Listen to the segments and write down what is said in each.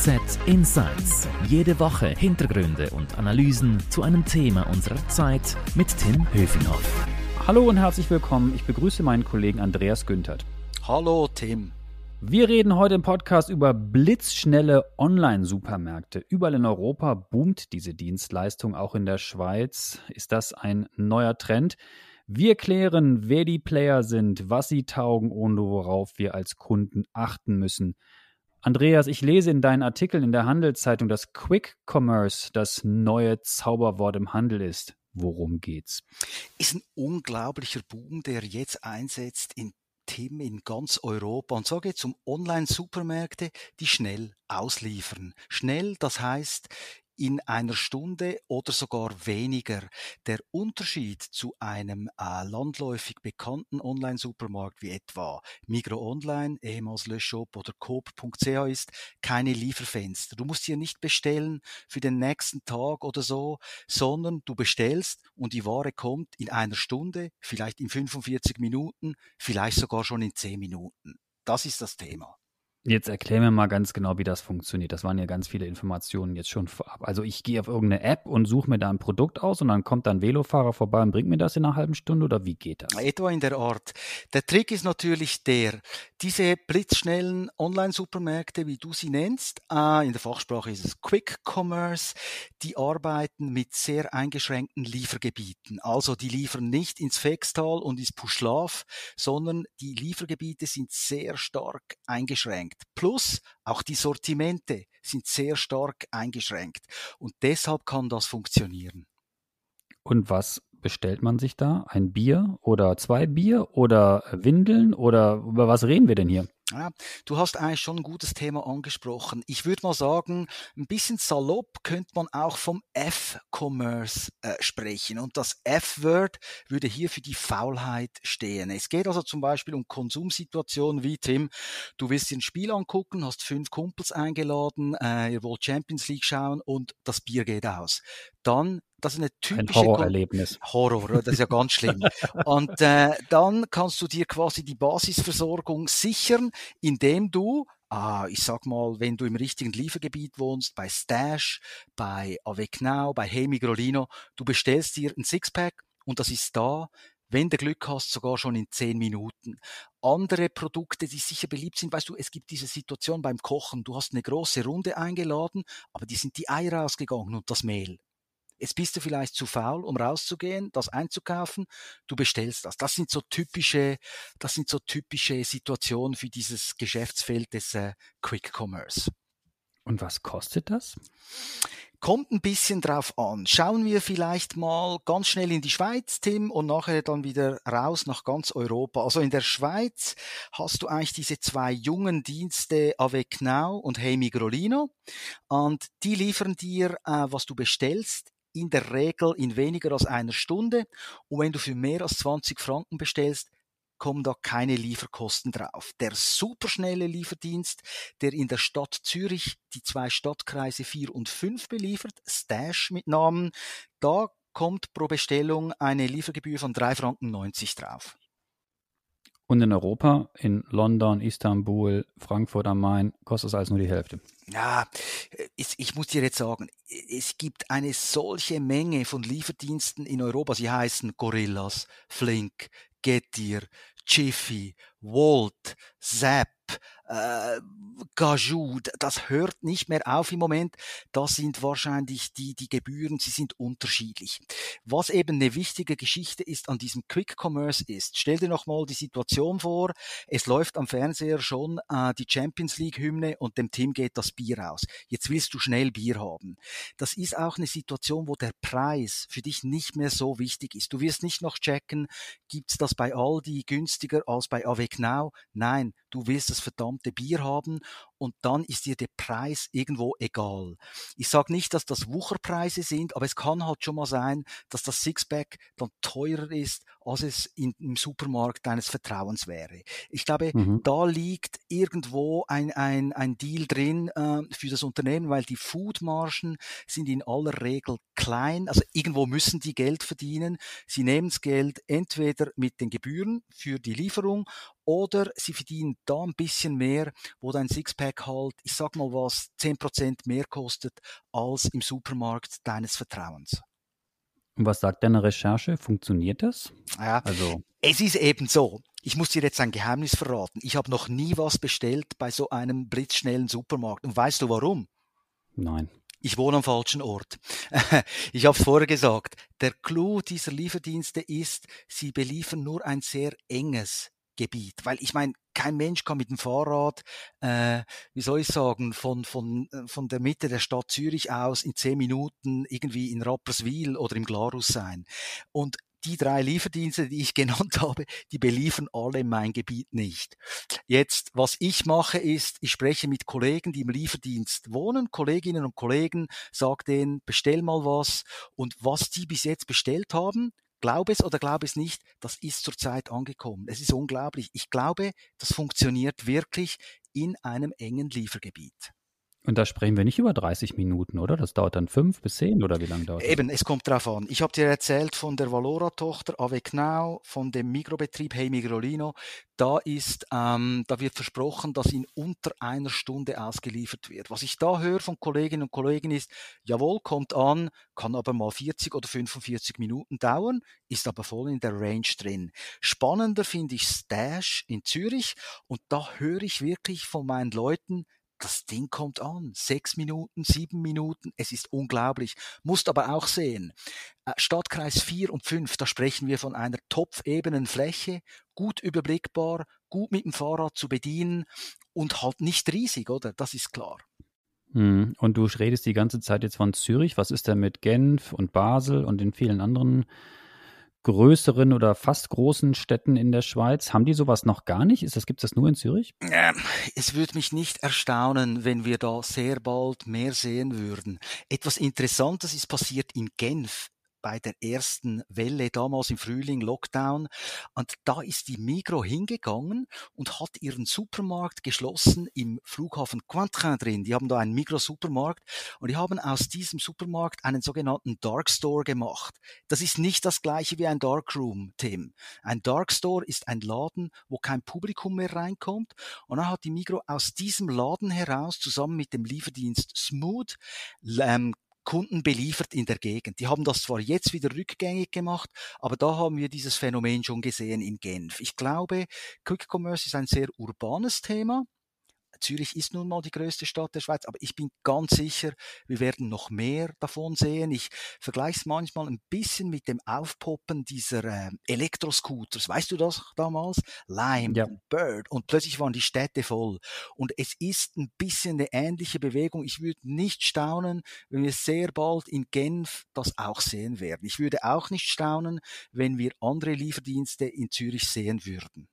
NZZ Insights. Jede Woche Hintergründe und Analysen zu einem Thema unserer Zeit mit Tim Höfinghoff. Hallo und herzlich willkommen. Ich begrüße meinen Kollegen Andreas Günthert. Hallo Tim. Wir reden heute im Podcast über blitzschnelle Online-Supermärkte. Überall in Europa boomt diese Dienstleistung, auch in der Schweiz ist das ein neuer Trend. Wir klären, wer die Player sind, was sie taugen und worauf wir als Kunden achten müssen. Andreas, ich lese in deinen Artikeln in der Handelszeitung, dass Quick Commerce das neue Zauberwort im Handel ist. Worum geht's? Ist ein unglaublicher Boom, der jetzt einsetzt in Themen in ganz Europa. Und so geht es um Online-Supermärkte, die schnell ausliefern. Schnell, das heißt, in einer Stunde oder sogar weniger. Der Unterschied zu einem äh, landläufig bekannten Online-Supermarkt wie etwa Migro Online, ehemals Le Shop oder Coop.ch ist keine Lieferfenster. Du musst hier nicht bestellen für den nächsten Tag oder so, sondern du bestellst und die Ware kommt in einer Stunde, vielleicht in 45 Minuten, vielleicht sogar schon in 10 Minuten. Das ist das Thema. Jetzt erklär mir mal ganz genau, wie das funktioniert. Das waren ja ganz viele Informationen jetzt schon vorab. Also ich gehe auf irgendeine App und suche mir da ein Produkt aus und dann kommt dann ein Velofahrer vorbei und bringt mir das in einer halben Stunde oder wie geht das? Etwa in der Art. Der Trick ist natürlich der, diese blitzschnellen Online-Supermärkte, wie du sie nennst, äh, in der Fachsprache ist es Quick Commerce, die arbeiten mit sehr eingeschränkten Liefergebieten. Also die liefern nicht ins Fextal und ins Puschlaf, sondern die Liefergebiete sind sehr stark eingeschränkt eingeschränkt. Plus auch die Sortimente sind sehr stark eingeschränkt. Und deshalb kann das funktionieren. Und was bestellt man sich da? Ein Bier oder zwei Bier oder Windeln oder über was reden wir denn hier? Ja, du hast eigentlich schon ein gutes Thema angesprochen. Ich würde mal sagen, ein bisschen salopp könnte man auch vom F-Commerce äh, sprechen. Und das F-Word würde hier für die Faulheit stehen. Es geht also zum Beispiel um Konsumsituationen wie Tim, du willst dir ein Spiel angucken, hast fünf Kumpels eingeladen, äh, ihr wollt Champions League schauen und das Bier geht aus. Dann das ist eine typische ein Horrorerlebnis. Horror, das ist ja ganz schlimm. Und äh, dann kannst du dir quasi die Basisversorgung sichern, indem du ah, ich sag mal, wenn du im richtigen Liefergebiet wohnst, bei Stash, bei Avec Now, bei Hey Migrolino, du bestellst dir ein Sixpack und das ist da, wenn du Glück hast, sogar schon in zehn Minuten. Andere Produkte, die sicher beliebt sind, weißt du, es gibt diese Situation beim Kochen, du hast eine große Runde eingeladen, aber die sind die Eier ausgegangen und das Mehl. Jetzt bist du vielleicht zu faul, um rauszugehen, das einzukaufen. Du bestellst das. Das sind so typische, das sind so typische Situationen für dieses Geschäftsfeld des äh, Quick Commerce. Und was kostet das? Kommt ein bisschen drauf an. Schauen wir vielleicht mal ganz schnell in die Schweiz, Tim, und nachher dann wieder raus nach ganz Europa. Also in der Schweiz hast du eigentlich diese zwei jungen Dienste Avec Now und Hey Migrolino. Und die liefern dir, äh, was du bestellst, in der Regel in weniger als einer Stunde. Und wenn du für mehr als 20 Franken bestellst, kommen da keine Lieferkosten drauf. Der superschnelle Lieferdienst, der in der Stadt Zürich die zwei Stadtkreise 4 und 5 beliefert, Stash mit Namen, da kommt pro Bestellung eine Liefergebühr von 3 Franken 90 drauf. Und in Europa, in London, Istanbul, Frankfurt am Main, kostet es alles nur die Hälfte. Ja, ich, ich muss dir jetzt sagen, es gibt eine solche Menge von Lieferdiensten in Europa. Sie heißen Gorillas, Flink, Getir, Jiffy, Volt, Zap, äh, Gajou, das hört nicht mehr auf im Moment. Das sind wahrscheinlich die, die Gebühren, sie sind unterschiedlich. Was eben eine wichtige Geschichte ist an diesem Quick Commerce ist, stell dir nochmal die Situation vor, es läuft am Fernseher schon äh, die Champions League Hymne und dem Team geht das Bier aus. Jetzt willst du schnell Bier haben. Das ist auch eine Situation, wo der Preis für dich nicht mehr so wichtig ist. Du wirst nicht noch checken, gibt's das bei Aldi günstiger als bei Avec Now? Nein, du willst das verdammte Bier haben und dann ist dir der Preis irgendwo egal. Ich sage nicht, dass das Wucherpreise sind, aber es kann halt schon mal sein, dass das Sixpack dann teurer ist, als es in, im Supermarkt deines Vertrauens wäre. Ich glaube, mhm. da liegt irgendwo ein, ein, ein Deal drin äh, für das Unternehmen, weil die Foodmargen sind in aller Regel klein. Also irgendwo müssen die Geld verdienen. Sie nehmen das Geld entweder mit den Gebühren für die Lieferung oder sie verdienen da ein bisschen mehr, wo dein Sixpack halt, ich sag mal was, 10% mehr kostet als im Supermarkt deines Vertrauens. Und was sagt deine Recherche? Funktioniert das? Ja, also. es ist eben so. Ich muss dir jetzt ein Geheimnis verraten. Ich habe noch nie was bestellt bei so einem blitzschnellen Supermarkt. Und weißt du warum? Nein. Ich wohne am falschen Ort. ich habe vorher gesagt. Der Clou dieser Lieferdienste ist, sie beliefern nur ein sehr enges Gebiet. Weil ich meine, kein Mensch kann mit dem Fahrrad, äh, wie soll ich sagen, von, von, äh, von der Mitte der Stadt Zürich aus in zehn Minuten irgendwie in Rapperswil oder im Glarus sein. Und die drei Lieferdienste, die ich genannt habe, die beliefern alle mein Gebiet nicht. Jetzt, was ich mache, ist, ich spreche mit Kollegen, die im Lieferdienst wohnen, Kolleginnen und Kollegen, sage denen, bestell mal was und was die bis jetzt bestellt haben, glaube es oder glaube es nicht, das ist zurzeit angekommen. Es ist unglaublich. Ich glaube, das funktioniert wirklich in einem engen Liefergebiet. Und da sprechen wir nicht über 30 Minuten, oder? Das dauert dann fünf bis zehn oder wie lange dauert das? Eben, es kommt drauf an. Ich habe dir erzählt von der Valora-Tochter Avec Now, von dem Mikrobetrieb Hey Migrolino. Da ist, ähm, da wird versprochen, dass in unter einer Stunde ausgeliefert wird. Was ich da höre von Kolleginnen und Kollegen ist, jawohl, kommt an, kann aber mal 40 oder 45 Minuten dauern, ist aber voll in der Range drin. Spannender finde ich Stash in Zürich und da höre ich wirklich von meinen Leuten, das Ding kommt an. Sechs Minuten, sieben Minuten, es ist unglaublich. Musst aber auch sehen, äh, Stadtkreis 4 und 5, da sprechen wir von einer topfebenen Fläche, gut überblickbar, gut mit dem Fahrrad zu bedienen und halt nicht riesig, oder? Das ist klar. Hm, und du redest die ganze Zeit jetzt von Zürich. Was ist denn mit Genf und Basel und den vielen anderen größeren oder fast großen Städten in der Schweiz? Haben die sowas noch gar nicht? Ist das, gibt es das nur in Zürich? Es würde mich nicht erstaunen, wenn wir da sehr bald mehr sehen würden. Etwas Interessantes ist passiert in Genf bei der ersten Welle, damals im Frühling, Lockdown. Und da ist die Migro hingegangen und hat ihren Supermarkt geschlossen im Flughafen Quentin drin. Die haben da einen Migro-Supermarkt und die haben aus diesem Supermarkt einen sogenannten Dark Store gemacht. Das ist nicht das gleiche wie ein Dark Room, Tim. Ein Dark Store ist ein Laden, wo kein Publikum mehr reinkommt. Und dann hat die Migro aus diesem Laden heraus zusammen mit dem Lieferdienst Smooth ähm, Kunden beliefert in der Gegend. Die haben das zwar jetzt wieder rückgängig gemacht, aber da haben wir dieses Phänomen schon gesehen in Genf. Ich glaube, Quick Commerce ist ein sehr urbanes Thema. Zürich ist nun mal die größte Stadt der Schweiz, aber ich bin ganz sicher, wir werden noch mehr davon sehen. Ich vergleiche es manchmal ein bisschen mit dem Aufpoppen dieser äh, Elektroscooters. Weißt du das damals? Lime, ja. Bird und plötzlich waren die Städte voll. Und es ist ein bisschen eine ähnliche Bewegung. Ich würde nicht staunen, wenn wir sehr bald in Genf das auch sehen werden. Ich würde auch nicht staunen, wenn wir andere Lieferdienste in Zürich sehen würden.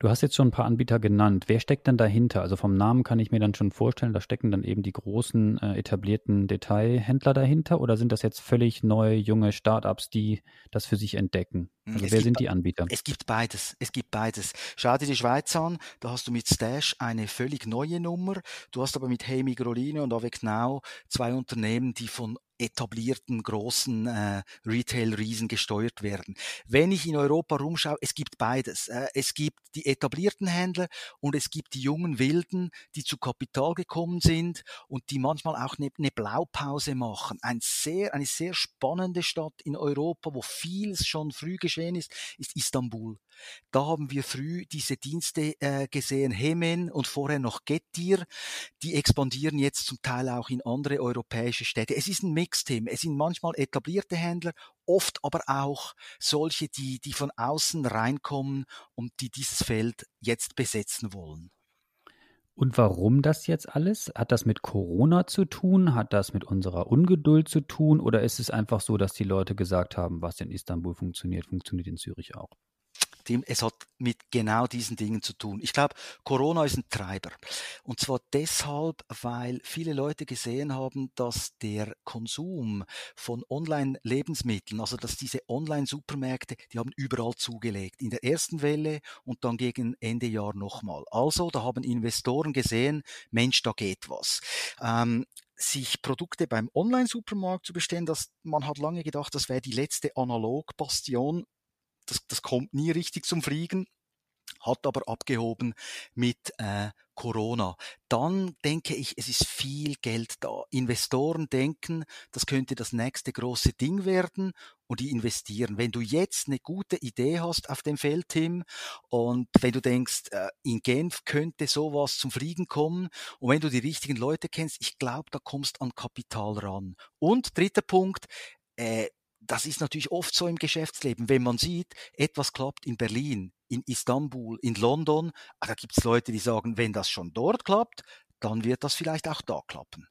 Du hast jetzt schon ein paar Anbieter genannt. Wer steckt denn dahinter? Also vom Namen kann ich mir dann schon vorstellen, da stecken dann eben die großen äh, etablierten Detailhändler dahinter oder sind das jetzt völlig neue, junge Startups, die das für sich entdecken? Hm, also es wer sind die Anbieter? Es gibt beides. Es gibt beides. Schau dir die Schweiz an, da hast du mit Stash eine völlig neue Nummer. Du hast aber mit Hey Migroline und Avec Now zwei Unternehmen, die von etablierten großen äh, Retail-Riesen gesteuert werden. Wenn ich in Europa rumschaue, es gibt beides. Äh, es gibt die etablierten Händler und es gibt die jungen Wilden, die zu Kapital gekommen sind und die manchmal auch eine, eine Blaupause machen. Ein sehr, eine sehr spannende Stadt in Europa, wo vieles schon früh geschehen ist, ist Istanbul. Da haben wir früh diese Dienste äh, gesehen, Hemen und vorher noch Getir. Die expandieren jetzt zum Teil auch in andere europäische Städte. Es ist ein Mixteam. Es sind manchmal etablierte Händler, oft aber auch solche, die, die von außen reinkommen und die dieses Feld jetzt besetzen wollen. Und warum das jetzt alles? Hat das mit Corona zu tun? Hat das mit unserer Ungeduld zu tun? Oder ist es einfach so, dass die Leute gesagt haben, was in Istanbul funktioniert, funktioniert in Zürich auch? Tim, es hat mit genau diesen Dingen zu tun. Ich glaube, Corona ist ein Treiber. Und zwar deshalb, weil viele Leute gesehen haben, dass der Konsum von Online-Lebensmitteln, also dass diese Online-Supermärkte, die haben überall zugelegt. In der ersten Welle und dann gegen Ende Jahr nochmal. Also, da haben Investoren gesehen, Mensch, da geht was. Ähm, sich Produkte beim Online-Supermarkt zu bestellen, das, man hat lange gedacht, das wäre die letzte Analog-Bastion das, das kommt nie richtig zum Fliegen. hat aber abgehoben mit äh, Corona. Dann denke ich, es ist viel Geld da. Investoren denken, das könnte das nächste große Ding werden und die investieren. Wenn du jetzt eine gute Idee hast auf dem Feld, Tim, und wenn du denkst, äh, in Genf könnte sowas zum Fliegen kommen und wenn du die richtigen Leute kennst, ich glaube, da kommst an Kapital ran. Und dritter Punkt, äh, das ist natürlich oft so im Geschäftsleben, wenn man sieht, etwas klappt in Berlin, in Istanbul, in London, ah, da gibt es Leute, die sagen, wenn das schon dort klappt, dann wird das vielleicht auch da klappen.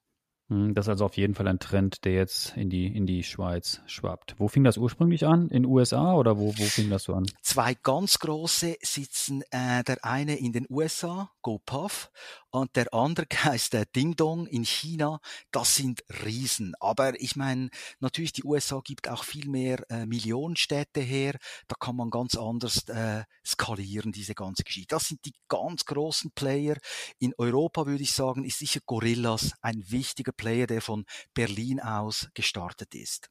Hm, das ist also auf jeden Fall ein Trend, der jetzt in die, in die Schweiz schwappt. Wo fing das ursprünglich an? In USA oder wo, wo fing das so an? Zwei ganz große sitzen, äh, der eine in den USA, GoPuff, und der andere heißt der Ding Dong in China. Das sind Riesen. Aber ich meine, natürlich, die USA gibt auch viel mehr äh, Millionenstädte her. Da kann man ganz anders äh, skalieren, diese ganze Geschichte. Das sind die ganz großen Player. In Europa würde ich sagen, ist sicher Gorillas ein wichtiger Player, der von Berlin aus gestartet ist.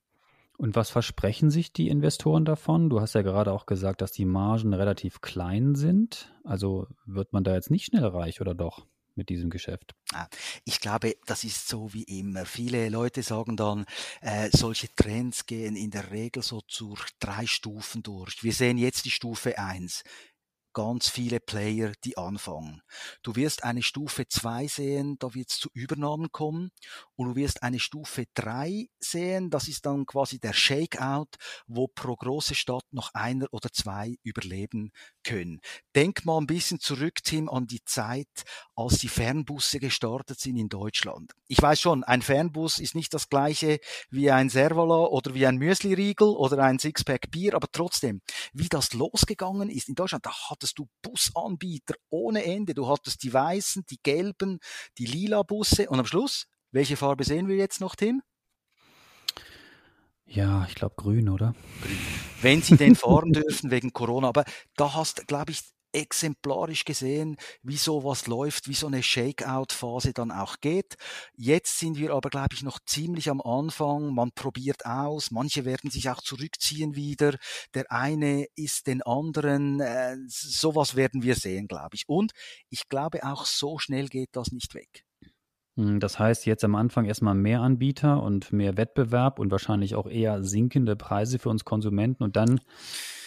Und was versprechen sich die Investoren davon? Du hast ja gerade auch gesagt, dass die Margen relativ klein sind. Also wird man da jetzt nicht schnell reich oder doch? Mit diesem Geschäft? Ah, ich glaube, das ist so wie immer. Viele Leute sagen dann, äh, solche Trends gehen in der Regel so zu drei Stufen durch. Wir sehen jetzt die Stufe eins ganz viele Player, die anfangen. Du wirst eine Stufe 2 sehen, da wird es zu Übernahmen kommen und du wirst eine Stufe 3 sehen, das ist dann quasi der Shakeout, wo pro große Stadt noch einer oder zwei überleben können. Denk mal ein bisschen zurück, Tim, an die Zeit, als die Fernbusse gestartet sind in Deutschland. Ich weiß schon, ein Fernbus ist nicht das gleiche wie ein Servola oder wie ein Müsli-Riegel oder ein Sixpack Bier, aber trotzdem, wie das losgegangen ist in Deutschland, da hat hattest du Busanbieter ohne Ende. Du hattest die weißen, die gelben, die lila Busse und am Schluss, welche Farbe sehen wir jetzt noch, Tim? Ja, ich glaube grün, oder? Wenn sie denn fahren dürfen wegen Corona. Aber da hast, glaube ich, exemplarisch gesehen, wie sowas läuft, wie so eine Shakeout-Phase dann auch geht. Jetzt sind wir aber, glaube ich, noch ziemlich am Anfang. Man probiert aus, manche werden sich auch zurückziehen wieder. Der eine ist den anderen. Äh, sowas werden wir sehen, glaube ich. Und ich glaube, auch so schnell geht das nicht weg. Hm, das heißt jetzt am Anfang erstmal mehr Anbieter und mehr Wettbewerb und wahrscheinlich auch eher sinkende Preise für uns Konsumenten und dann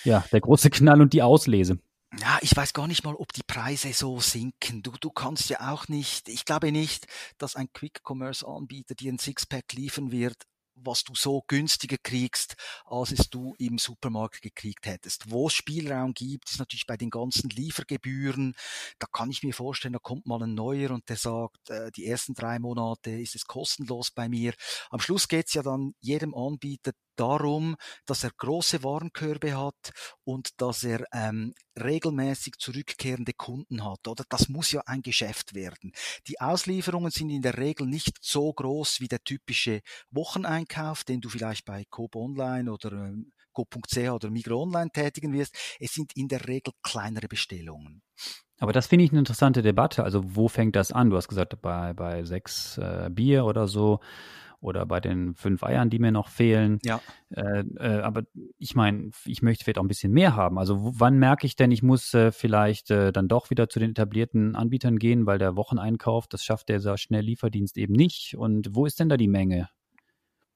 ja der große Knall und die Auslese ja, ich weiß gar nicht mal, ob die Preise so sinken. Du, du kannst ja auch nicht, ich glaube nicht, dass ein Quick-Commerce-Anbieter dir ein Sixpack liefern wird, was du so günstiger kriegst, als es du im Supermarkt gekriegt hättest. Wo es Spielraum gibt, ist natürlich bei den ganzen Liefergebühren. Da kann ich mir vorstellen, da kommt mal ein neuer und der sagt, äh, die ersten drei Monate ist es kostenlos bei mir. Am Schluss geht's ja dann jedem Anbieter darum, dass er große Warenkörbe hat und dass er ähm, regelmäßig zurückkehrende Kunden hat. Oder das muss ja ein Geschäft werden. Die Auslieferungen sind in der Regel nicht so groß wie der typische Wocheneinkauf, den du vielleicht bei Coop Online oder ähm, Co.ch oder Migro Online tätigen wirst. Es sind in der Regel kleinere Bestellungen. Aber das finde ich eine interessante Debatte. Also wo fängt das an? Du hast gesagt, bei, bei sechs äh, Bier oder so oder bei den fünf Eiern, die mir noch fehlen. Ja. Äh, äh, aber ich meine, ich möchte vielleicht auch ein bisschen mehr haben. Also wann merke ich denn, ich muss äh, vielleicht äh, dann doch wieder zu den etablierten Anbietern gehen, weil der Wocheneinkauf, das schafft der Schnelllieferdienst eben nicht. Und wo ist denn da die Menge?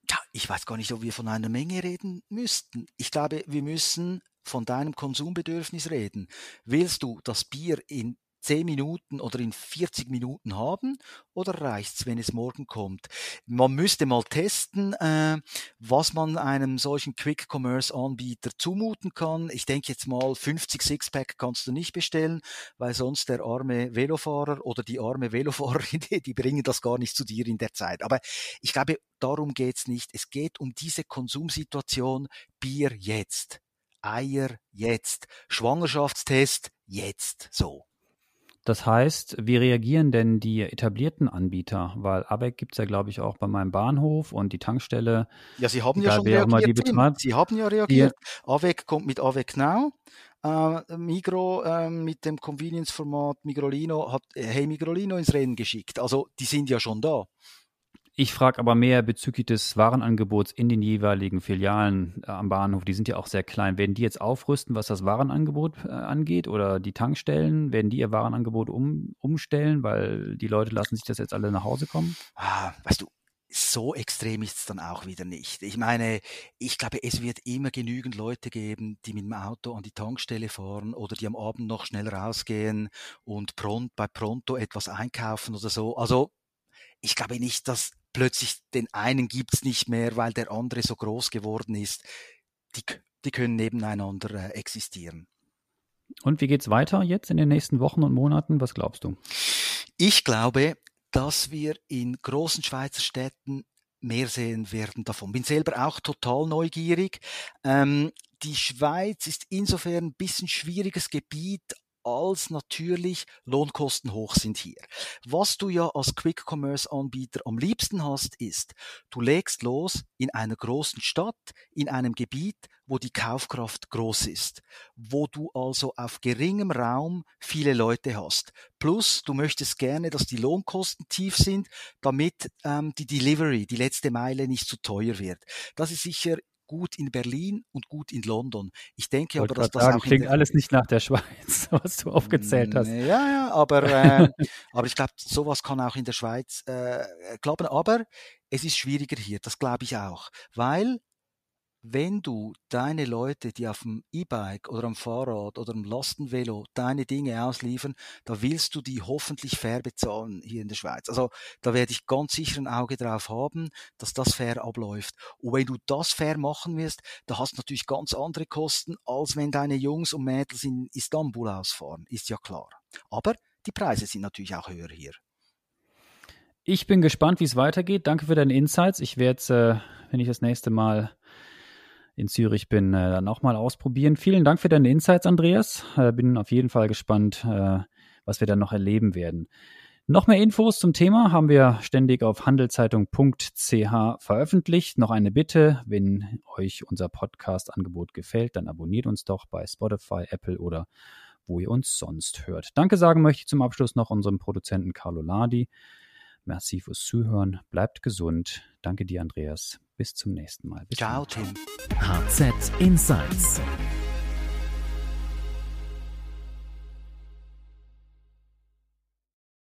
Ja, ich weiß gar nicht, ob wir von einer Menge reden müssten. Ich glaube, wir müssen von deinem Konsumbedürfnis reden. Willst du das Bier in 10 Minuten oder in 40 Minuten haben oder reicht's, wenn es morgen kommt? Man müsste mal testen, äh, was man einem solchen Quick-Commerce-Anbieter zumuten kann. Ich denke jetzt mal, 50 Sixpack kannst du nicht bestellen, weil sonst der arme Velofahrer oder die arme Velofahrerin, die bringen das gar nicht zu dir in der Zeit. Aber ich glaube, darum geht's nicht. Es geht um diese Konsumsituation Bier jetzt. Eier jetzt. Schwangerschaftstest jetzt. So. Das heißt, wie reagieren denn die etablierten Anbieter? Weil ABEC gibt es ja, glaube ich, auch bei meinem Bahnhof und die Tankstelle. Ja, sie haben ja schon reagiert. Sie haben ja reagiert. Die, AVEC kommt mit AVEC Now. Äh, Migro äh, mit dem Convenience-Format Migrolino hat äh, Hey Migrolino ins Rennen geschickt. Also die sind ja schon da. Ich frage aber mehr bezüglich des Warenangebots in den jeweiligen Filialen äh, am Bahnhof. Die sind ja auch sehr klein. Werden die jetzt aufrüsten, was das Warenangebot äh, angeht oder die Tankstellen? Werden die ihr Warenangebot um, umstellen, weil die Leute lassen sich das jetzt alle nach Hause kommen? Ah, weißt du, so extrem ist es dann auch wieder nicht. Ich meine, ich glaube, es wird immer genügend Leute geben, die mit dem Auto an die Tankstelle fahren oder die am Abend noch schnell rausgehen und pront, bei Pronto etwas einkaufen oder so. Also ich glaube nicht, dass plötzlich den einen gibt's nicht mehr, weil der andere so groß geworden ist. Die, die können nebeneinander äh, existieren. Und wie geht's weiter jetzt in den nächsten Wochen und Monaten? Was glaubst du? Ich glaube, dass wir in großen Schweizer Städten mehr sehen werden davon. Bin selber auch total neugierig. Ähm, die Schweiz ist insofern ein bisschen schwieriges Gebiet, als natürlich Lohnkosten hoch sind hier. Was du ja als Quick Commerce Anbieter am liebsten hast, ist, du legst los in einer großen Stadt, in einem Gebiet, wo die Kaufkraft groß ist, wo du also auf geringem Raum viele Leute hast. Plus, du möchtest gerne, dass die Lohnkosten tief sind, damit ähm, die Delivery, die letzte Meile nicht zu teuer wird. Das ist sicher gut in Berlin und gut in London. Ich denke aber, dass das sagen, auch klingt alles nicht nach der Schweiz, was du aufgezählt hast. Ja, ja, aber, äh, aber ich glaube, sowas kann auch in der Schweiz äh, klappen. Aber es ist schwieriger hier, das glaube ich auch, weil wenn du deine Leute, die auf dem E-Bike oder am Fahrrad oder am Lastenvelo deine Dinge ausliefern, da willst du die hoffentlich fair bezahlen hier in der Schweiz. Also da werde ich ganz sicher ein Auge drauf haben, dass das fair abläuft. Und wenn du das fair machen wirst, da hast du natürlich ganz andere Kosten, als wenn deine Jungs und Mädels in Istanbul ausfahren, ist ja klar. Aber die Preise sind natürlich auch höher hier. Ich bin gespannt, wie es weitergeht. Danke für deine Insights. Ich werde, äh, wenn ich das nächste Mal in Zürich bin, äh, dann auch mal ausprobieren. Vielen Dank für deine Insights, Andreas. Äh, bin auf jeden Fall gespannt, äh, was wir dann noch erleben werden. Noch mehr Infos zum Thema haben wir ständig auf handelszeitung.ch veröffentlicht. Noch eine Bitte, wenn euch unser Podcast-Angebot gefällt, dann abonniert uns doch bei Spotify, Apple oder wo ihr uns sonst hört. Danke sagen möchte ich zum Abschluss noch unserem Produzenten Carlo Ladi. Merci fürs Zuhören. Bleibt gesund. Danke dir, Andreas. Bis zum nächsten Mal. Bis Ciao, Tim. HZ Insights.